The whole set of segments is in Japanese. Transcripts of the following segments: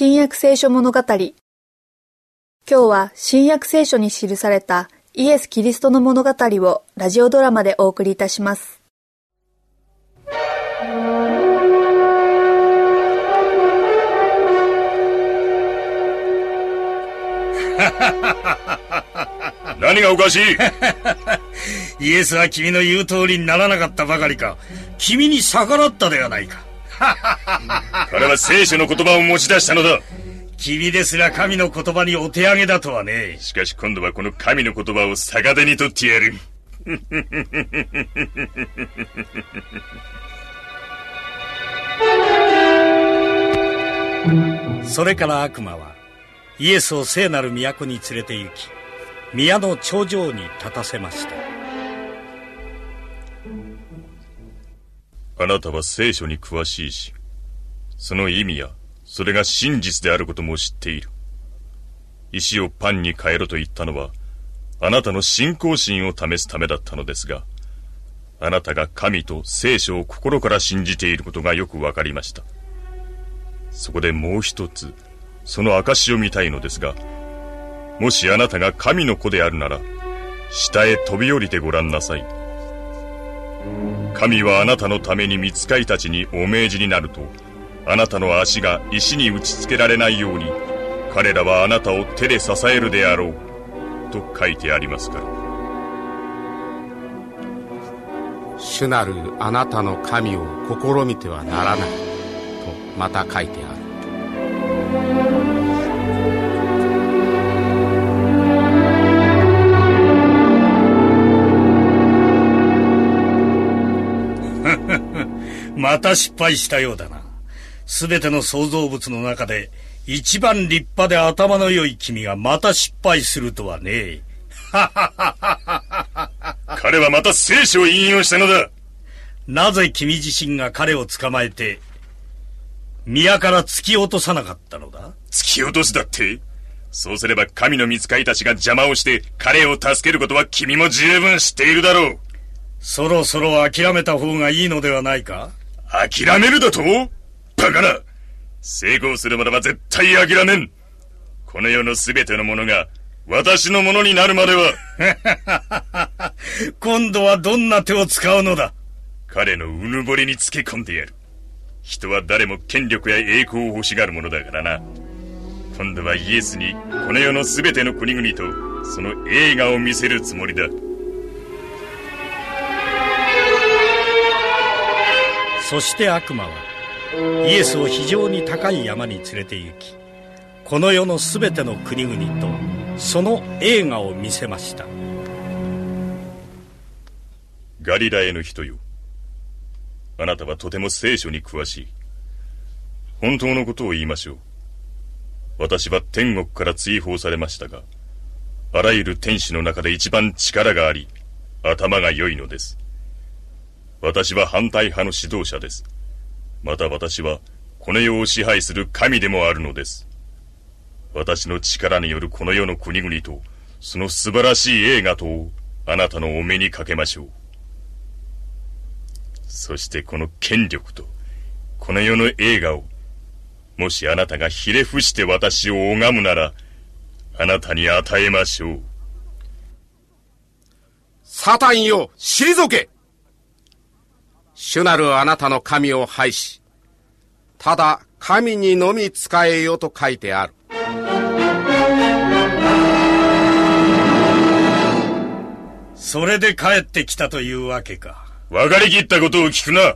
新約聖書物語。今日は新約聖書に記されたイエス・キリストの物語をラジオドラマでお送りいたします。何がおかしい？イエスは君の言う通りにならなかったばかりか。君に逆らったではないか。彼は聖書の言葉を持ち出したのだ。君ですら神の言葉にお手上げだとはね。しかし今度はこの神の言葉を逆手に取ってやる。それから悪魔はイエスを聖なる都に連れて行き宮の頂上に立たせました。あなたは聖書に詳しいしその意味やそれが真実であることも知っている。石をパンに変えろと言ったのはあなたの信仰心を試すためだったのですがあなたが神と聖書を心から信じていることがよくわかりました。そこでもう一つその証を見たいのですがもしあなたが神の子であるなら下へ飛び降りてごらんなさい。神はあなたのために見つかいたちにお命じになるとあなたの足が石に打ちつけられないように彼らはあなたを手で支えるであろうと書いてありますから。主なるあなたの神を試みてはならないとまた書いてある。また失敗したようだなすべての創造物の中で一番立派で頭の良い君がまた失敗するとはね。彼はまた聖書を引用したのだ。なぜ君自身が彼を捕まえて宮から突き落とさなかったのだ？突き落とすだって？そうすれば神の見つかいたちが邪魔をして彼を助けることは君も十分知っているだろう。そろそろ諦めた方がいいのではないか？諦めるだと？バカな。成功するまでは絶対諦めん。この世の全てのものが私のものになるまでは。今度はどんな手を使うのだ？彼のうぬぼれにつけ込んでやる。人は誰も権力や栄光を欲しがるものだからな。今度はイエスにこの世の全ての国々とその映画を見せるつもりだ。そして悪魔はイエスを非常に高い山に連れて行きこの世の全ての国々とその映画を見せました。ガリラへの人よ。あなたはとても聖書に詳しい。本当のことを言いましょう。私は天国から追放されましたがあらゆる天使の中で一番力があり頭が良いのです。私は反対派の指導者です。また私はこの世を支配する神でもあるのです。私の力によるこの世の国々とその素晴らしい映画とあなたのお目にかけましょう。そしてこの権力とこの世の映画をもしあなたがひれ伏して私を拝むならあなたに与えましょう。サタンよ退け主なるあなたの神を拝し、ただ神にのみ仕えよと書いてある。それで帰ってきたというわけか。分かりきったことを聞くな。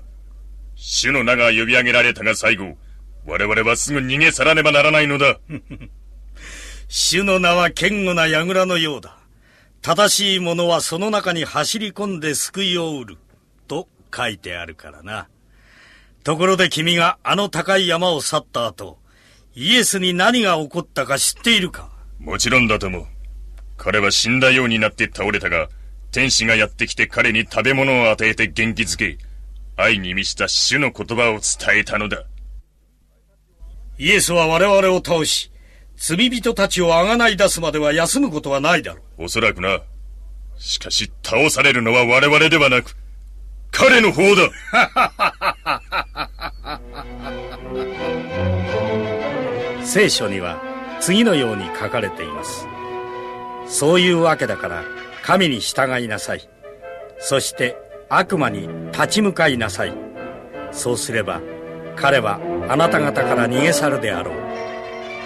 主の名が呼び上げられたが最後我々はすぐ逃げ去らねばならないのだ。主の名は堅固な櫓のようだ。正しい者はその中に走り込んで救いを得る。と書いてあるからな。ところで君があの高い山を去った後、イエスに何が起こったか知っているか？もちろんだとも。彼は死んだようになって倒れたが、天使がやってきて彼に食べ物を与えて元気づけ、愛に満ちた主の言葉を伝えたのだ。イエスは我々を倒し、罪人たちをあがない出すまでは休むことはないだろう。おそらくな。しかし倒されるのは我々ではなく、彼の方だ。聖書には次のように書かれています。そういうわけだから神に従いなさい。そして悪魔に立ち向かいなさい。そうすれば彼はあなた方から逃げ去るであろう。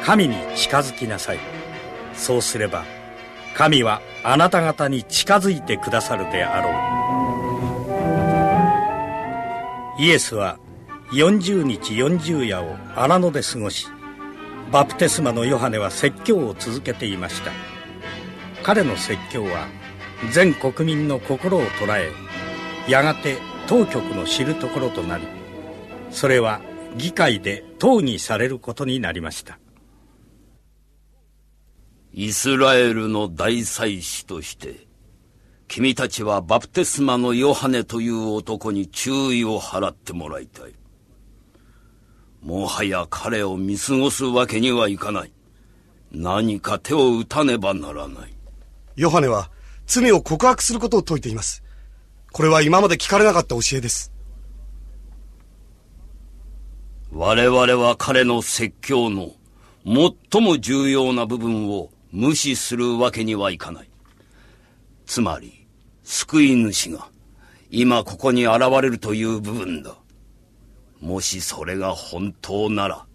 神に近づきなさい。そうすれば神はあなた方に近づいてくださるであろう。イエスは40日40夜を荒野で過ごしバプテスマのヨハネは説教を続けていました。彼の説教は全国民の心を捉えやがて当局の知るところとなりそれは議会で討議されることになりました。イスラエルの大祭司として君たちはバプテスマのヨハネという男に注意を払ってもらいたい。もはや彼を見過ごすわけにはいかない。何か手を打たねばならない。ヨハネは罪を告白することを説いています。これは今まで聞かれなかった教えです。我々は彼の説教の最も重要な部分を無視するわけにはいかない。つまり、救い主が今ここに現れるという部分だ。もしそれが本当なら、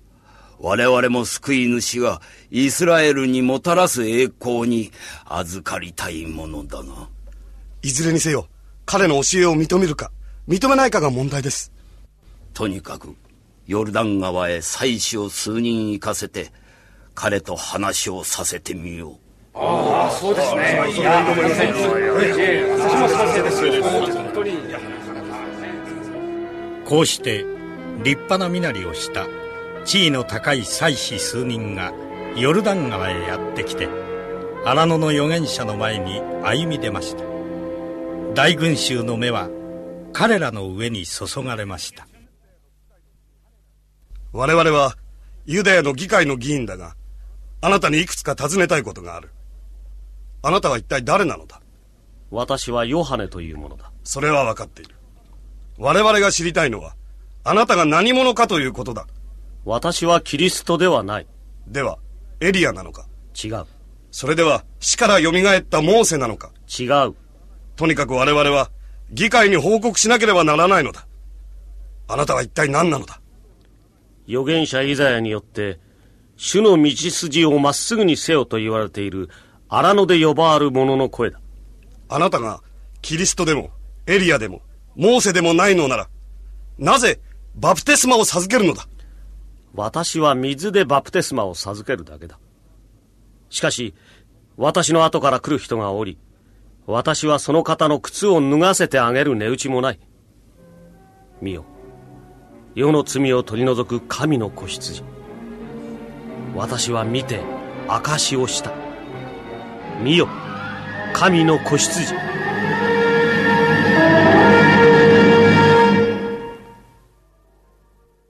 我々も救い主がイスラエルにもたらす栄光に預かりたいものだが。いずれにせよ、彼の教えを認めるか、認めないかが問題です。とにかく、ヨルダン川へ妻子を数人行かせて、彼と話をさせてみよう。ああ、そうですね。いや、私も賛成です。こうして立派な身なりをした地位の高い祭司数人がヨルダン川へやってきて荒野の預言者の前に歩み出ました大群衆の目は彼らの上に注がれました我々はユダヤの議会の議員だがあなたにいくつか尋ねたいことがある。あなたは一体誰なのだ？私はヨハネというものだ。それは分かっている。我々が知りたいのは、あなたが何者かということだ。私はキリストではない。では、エリアなのか？違う。それでは、死から蘇ったモーセなのか？違う。とにかく我々は、議会に報告しなければならないのだ。あなたは一体何なのだ？預言者イザヤによって、主の道筋をまっすぐにせよと言われている荒野で呼ばわる者の声だ。あなたがキリストでもエリアでもモーセでもないのなら、なぜバプテスマを授けるのだ？私は水でバプテスマを授けるだけだ。しかし、私の後から来る人がおり、私はその方の靴を脱がせてあげる値打ちもない。見よ。世の罪を取り除く神の子羊。私は見て証しをした見よ。神の子羊。